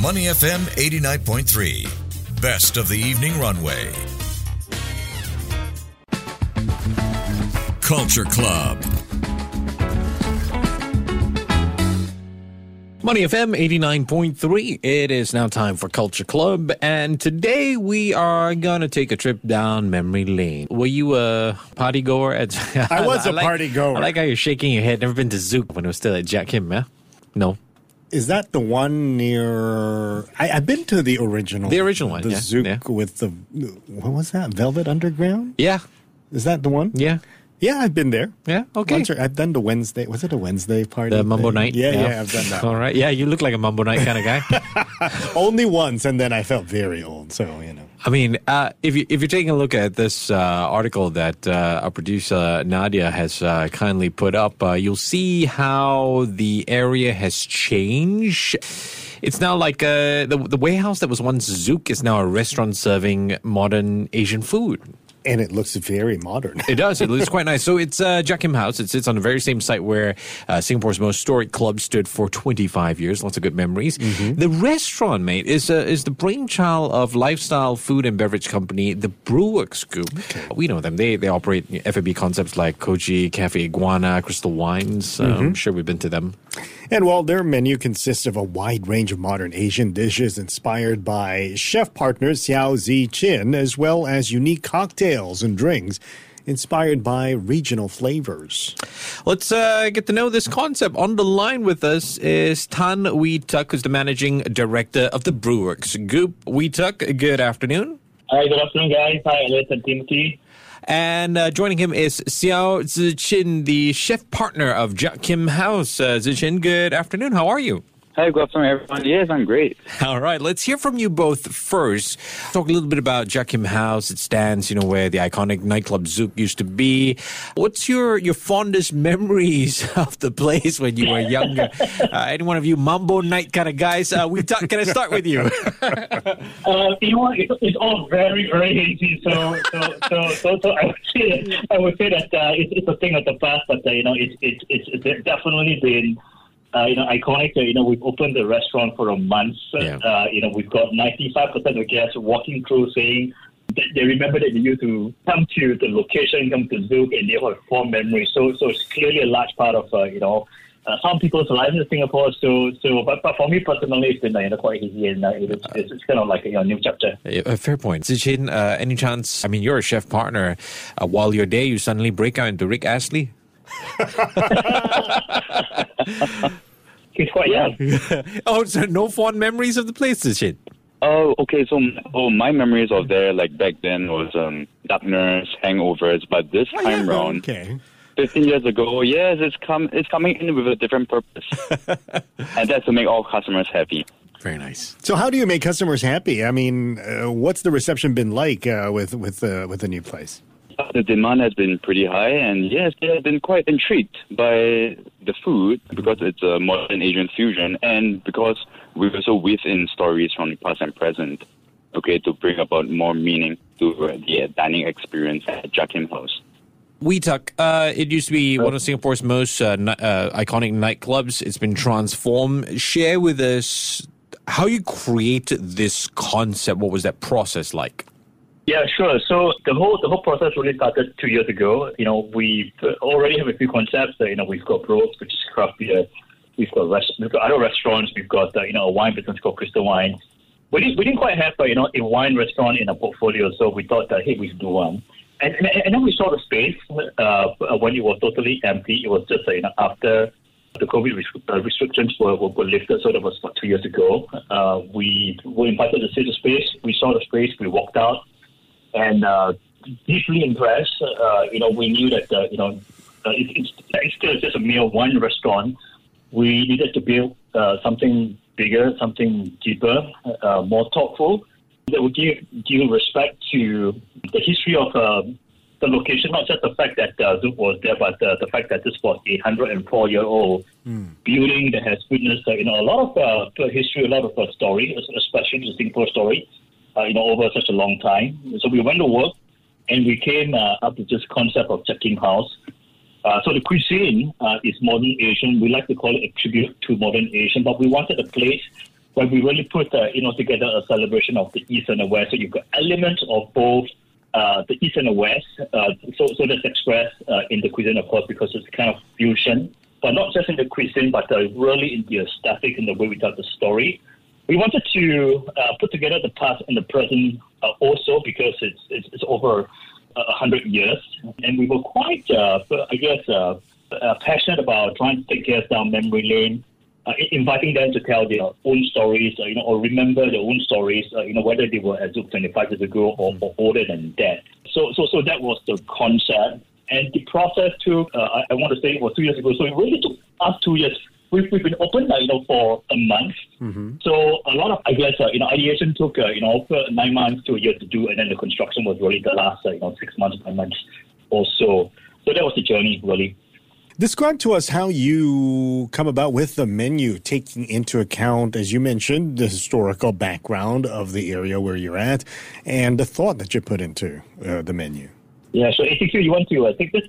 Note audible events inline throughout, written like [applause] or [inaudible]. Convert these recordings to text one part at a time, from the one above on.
Money FM 89.3. Best of the evening runway. Culture Club. Money FM 89.3. It is now time for Culture Club. And today we are going to take a trip down memory lane. Were you a party goer? At, I was [laughs] a like- party goer. I like how you're shaking your head. Never been to Zouk when it was still at Jiak Kim, yeah? No. Is that the one near? I, I've been to the original. The original one, the yeah, Zouk yeah. with the what was that? Velvet Underground. Yeah. Is that the one? Yeah. Yeah, I've been there. Yeah. Okay. Once or, I've done the Wednesday. Was it a Wednesday party? the Mumbo thing? Night. Yeah, yeah, I've done that. All right. Yeah, you look like a Mumbo Night kind of guy. [laughs] Only once, and then I felt very old. So you know. I mean, uh, if you if you're taking a look at this uh, article that uh, our producer Nadia has uh, kindly put up, uh, you'll see how the area has changed. It's now like uh, the the warehouse that was once Zouk is now a restaurant serving modern Asian food. And it looks very modern. It does. It looks quite nice. So it's uh, House. It sits on the very same site where uh, Singapore's most historic club stood for 25 years. Lots of good memories. The restaurant, mate, is uh, is the brainchild of lifestyle food and beverage company, the Brewerkz Group. We know them. They they operate F&B concepts like Koji, Cafe Iguana, Crystal Wines. Uh, I'm sure we've been to them. And while their menu consists of a wide range of modern Asian dishes inspired by chef partner Seow Tzi Qin, as well as unique cocktails and drinks inspired by regional flavors. Let's uh, get to know this concept. On the line with us is Tan Wee Tuck, who's the managing director of the Brewerkz Group. Wee Tuck, good afternoon. Hi, good afternoon, guys. Hi, Alex and Timothy. And uh, joining him is Seow Tzi Qin, the chef partner of Jiak Kim House. Uh, Zichin, good afternoon. How are you? Hi, good afternoon, everyone. Yes, I'm great. All right, let's hear from you both first. Talk a little bit about Jiak Kim House. It stands, you know, where the iconic nightclub Zouk used to be. What's your, your fondest memories [laughs] of the place when you were younger? [laughs] uh, any one of you mambo night kind of guys? Uh, Wee Tuck, can I start with you? [laughs] Uh, you know? It's, it's all very, very hazy. So, so, so, so, so I would say, I would say that uh, it's, it's a thing of the past, but uh, you know, it's, it's, it's, it's definitely been. Uh, you know, iconic. Uh, you know, we've opened the restaurant for a month. Yeah. Uh, you know, we've got 95% of guests walking through saying that they remember that they used to come to the location, come to Zouk, and they have fond memories. So, so it's clearly a large part of, uh, you know, uh, some people's lives in Singapore. So, so, but, but for me personally, it's been uh, you know, quite easy, and uh, it's, it's, it's kind of like a you know, new chapter. Uh, fair point. Tzi Qin, uh, any chance? I mean, you're a chef partner. Uh, while you're there, you suddenly break out into Rick Astley? [laughs] [laughs] He's quite young. oh, so no fond memories of the place, Tzi Qin? Oh, okay. So, oh, my memories of there, like back then, was um, darkness, hangovers. But this time round, Okay. 15 years ago, yes, it's come, it's coming in with a different purpose, [laughs] and that's to make all customers happy. Very nice. So, how do you make customers happy? I mean, uh, what's the reception been like uh, with with uh, with the new place? The demand has been pretty high, and yes, they have been quite intrigued by the food because it's a modern Asian fusion, and because we also weave in stories from the past and present, okay, to bring about more meaning to uh, the dining experience at Jack House. Wee Tuck, uh, it used to be one of Singapore's most uh, uh, iconic nightclubs. It's been transformed. Share with us how you created this concept. What was that process like? Yeah, sure. So the whole the whole process really started two years ago. You know, we already have a few concepts. You know, we've got Bros, which is craft beer. We've got rest- we've got other restaurants. We've got uh, you know a wine business called Crystal Wine. We didn't we didn't quite have uh, you know a wine restaurant in our portfolio, so we thought that hey we should do one. And, and, and then we saw the space uh, when it was totally empty. It was just uh, you know after the COVID uh, restrictions were, were, were lifted, so that was about two years ago. Uh, we were invited to see the space. We saw the space. We walked out and uh, deeply impressed. Uh, you know, we knew that uh, you know uh, it, it's, it's still just a mere one restaurant. We needed to build uh, something bigger, something deeper, uh, more thoughtful that would give due respect to the history of uh, the location, not just the fact that uh, Zouk was there, but uh, the fact that this was a 104 year old building that has witnessed uh, you know a lot of uh, history, a lot of uh, story, especially the Singapore story uh, you know, over such a long time. So we went to work and we came uh, up with this concept of Jiak Kim House. Uh, so the cuisine uh, is modern Asian. We like to call it a tribute to modern Asian, but we wanted a place where we really put uh, you know together a celebration of the East and the West. So you've got elements of both uh, the East and the West. So so that's expressed in the cuisine, of course, because it's kind of fusion, but not just in the cuisine, but really in the aesthetic and the way we tell the story. We wanted to uh, put together the past and the present uh, also because it's it's, it's over a hundred years, and we were quite, uh, I guess, uh, uh, passionate about trying to take guests down memory lane, uh, inviting them to tell their own stories, uh, you know, or remember their own stories, uh, you know, whether they were as of 25 years ago or, or older than that. So, so, so that was the concept, and the process took, uh, I, I want to say, it was two years ago. So it really took us two years. We've, we've been open, you know, for a month. So a lot of, I guess, uh, you know, ideation took, uh, you know, nine months to a year to do, and then the construction was really the last, uh, you know, six months, nine months or so. So that was the journey, really. Describe to us how you come about with the menu, taking into account, as you mentioned, the historical background of the area where you're at and the thought that you put into uh, the menu. Yeah. So ATQ, you want to uh, take this?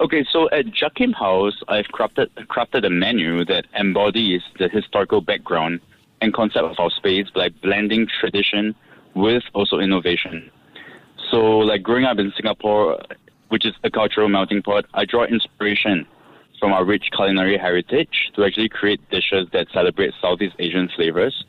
Okay, so at Jiak Kim House, I've crafted crafted a menu that embodies the historical background and concept of our space by blending tradition with also innovation. So, like growing up in Singapore, which is a cultural melting pot, I draw inspiration from our rich culinary heritage to actually create dishes that celebrate Southeast Asian flavors,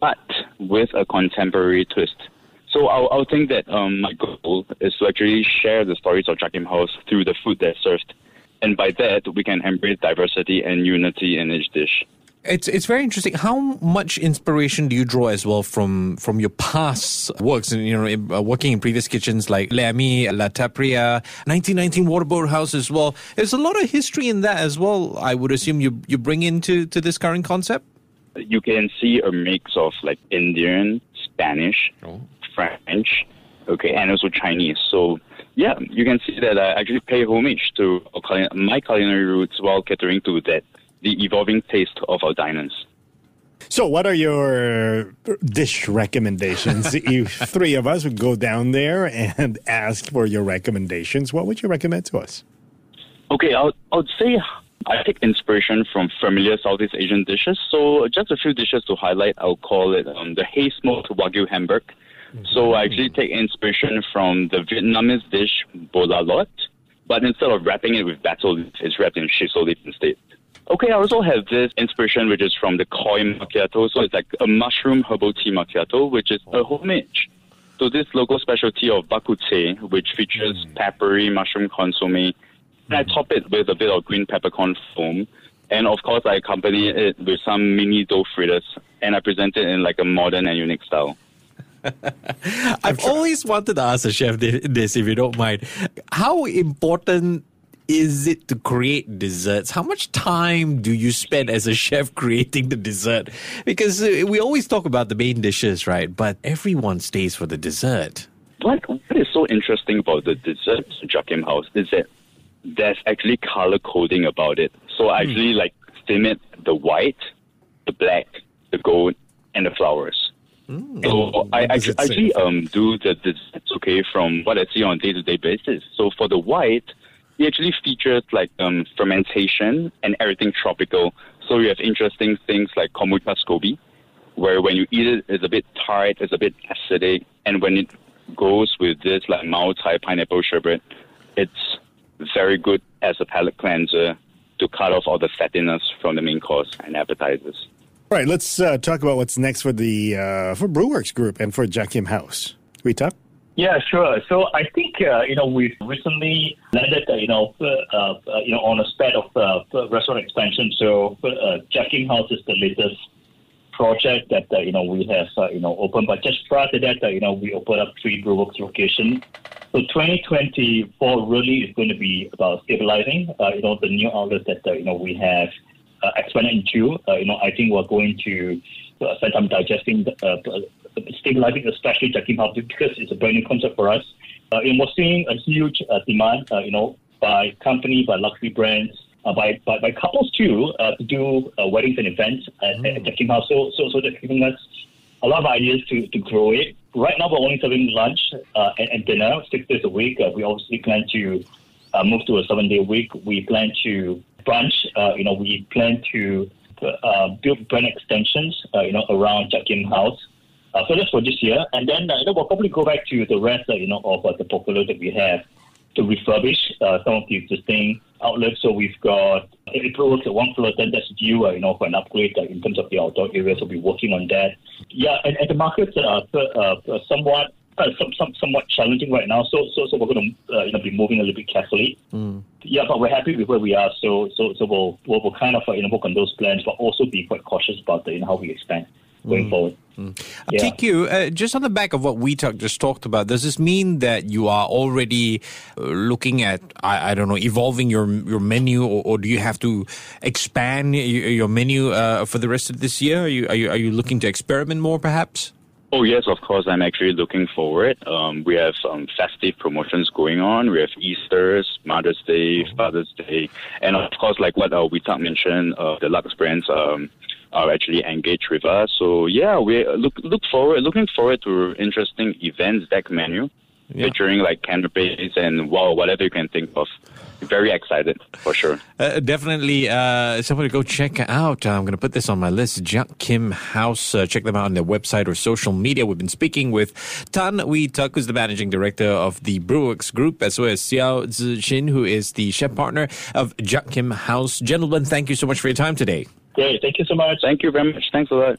but with a contemporary twist. So I'll, I'll think that um, my goal is to actually share the stories of Jiak Kim House through the food that's served. And by that, we can embrace diversity and unity in each dish. It's it's very interesting. How much inspiration do you draw as well from from your past works? And you know, uh, working in previous kitchens like Lamy, La Taperia, 1919 Waterboat House as well. There's a lot of history in that as well. I would assume you you bring into to this current concept. You can see a mix of like Indian, Spanish, French, okay, and also Chinese. So yeah, you can see that I actually pay homage to my culinary roots while catering to that the evolving taste of our diners. So, what are your dish recommendations? [laughs] if three of us would go down there and ask for your recommendations, what would you recommend to us? Okay, I'll, I'll say I take inspiration from familiar Southeast Asian dishes. So just a few dishes to highlight. I'll call it um, the hay smoked wagyu hamburg. So I actually take inspiration from the Vietnamese dish bola lot, but instead of wrapping it with basil leaf, it's wrapped in shiso leaf instead. Okay, I also have this inspiration which is from the koi macchiato. So it's like a mushroom herbal tea macchiato, which is a homage to this local specialty of bak kut teh, which features mm. peppery mushroom consomme. And I mm. top it with a bit of green peppercorn foam. And of course, I accompany it with some mini dough fritters, and I present it in like a modern and unique style. I've always wanted to ask a chef this, if you don't mind. How important is it to create desserts? How much time do you spend as a chef [laughs] creating the dessert? Because uh, we always talk about the main dishes, right? But everyone stays for the dessert. What, what is so interesting about the dessert Jiak Kim House is that there's actually color coding about it. So I actually like stim it the white, the black, the gold, and the flowers. So I what does actually, it actually signify? um, do the desserts okay from what I see on a day-to-day basis. So for the white, it actually features like um, fermentation and everything tropical. So you have interesting things like kombucha scoby, where when you eat it, it's a bit tart, it's a bit acidic, and when it goes with this like Mao Tai pineapple sherbet, it's very good as a palate cleanser to cut off all the fattiness from the main course and appetizers. All right, let's uh, talk about what's next for the uh, for Brewerkz Group and for Jiak Kim House. Wee Tuck. Yeah, sure. So I think uh, you know we've recently landed uh, you know uh, uh, you know on a spate of restaurant expansion. So uh, Jiak Kim House is the latest project that you know we have you know opened. But just prior to that, you know we opened up three Brewerkz locations. So 2024 really is going to be about stabilizing. You know the new outlets that you know we have uh, into. Uh, you know I think we're going to uh, spend time digesting the, uh, stabilizing, especially Jiak Kim House, because it's a brand new concept for us. Uh, and we're seeing a huge uh, demand, uh, you know, by company, by luxury brands, uh, by, by by couples too, uh, to do uh, weddings and events at, at Jiak Kim House. So, so, so they're giving us a lot of ideas to, to grow it. Right now, we're only serving lunch uh, and, and dinner six days a week. Uh, we obviously plan to uh, move to a seven day week. We plan to brunch. Uh, you know, we plan to uh, build brand extensions, uh, you know, around Kim House. Uh, so that's for this year, and then uh, you know, we'll probably go back to the rest, uh, you know, of uh, the portfolio that we have to refurbish some of the existing outlets. So we've got April works at one floor, then that's due, you know, for an upgrade in terms of the outdoor areas. We'll be working on that. Yeah, and, and the markets are somewhat some, some, somewhat challenging right now. So so so we're going to you know be moving a little bit carefully. Mm. Yeah, but we're happy with where we are. So so so we'll we'll, we'll kind of uh, you know work on those plans, but also be quite cautious about the, you know, how we expand going mm. forward. Mm. Yeah. TQ, uh, just on the back of what Wee Tuck, just talked about, does this mean that you are already uh, looking at, I, I, don't know, evolving your your menu, or, or do you have to expand your, your menu uh, for the rest of this year? Are you, are you are you looking to experiment more, perhaps? Oh yes, of course. I'm actually looking forward. Um, we have some festive promotions going on. We have Easter's, Mother's Day, Father's Day, and of course, like what uh, we mentioned, uh, the Lux brands um, are actually engaged with us. So yeah, we look look forward, looking forward to interesting events, deck menu, yeah. featuring like canopies and wow, whatever you can think of. Very excited for sure. Uh, definitely, uh, somebody go check out. I'm going to put this on my list. Jiak Kim House. Uh, check them out on their website or social media. We've been speaking with Tan Wee Tuck, who's the managing director of the Brewerkz Group, as well as Seow Tzi Qin, who is the chef partner of Jiak Kim House. Gentlemen, thank you so much for your time today. Great. Thank you so much. Thank you very much. Thanks a lot.